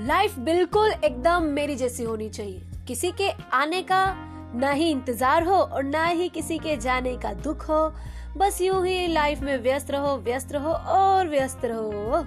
Life बिल्कुल एकदम मेरी जैसी होनी चाहिए। किसी के आने का ना ही इंतज़ार हो और ना ही किसी के जाने का दुख हो। बस यूँ ही लाइफ में व्यस्त रहो व्यस्त रहो और व्यस्त रहो।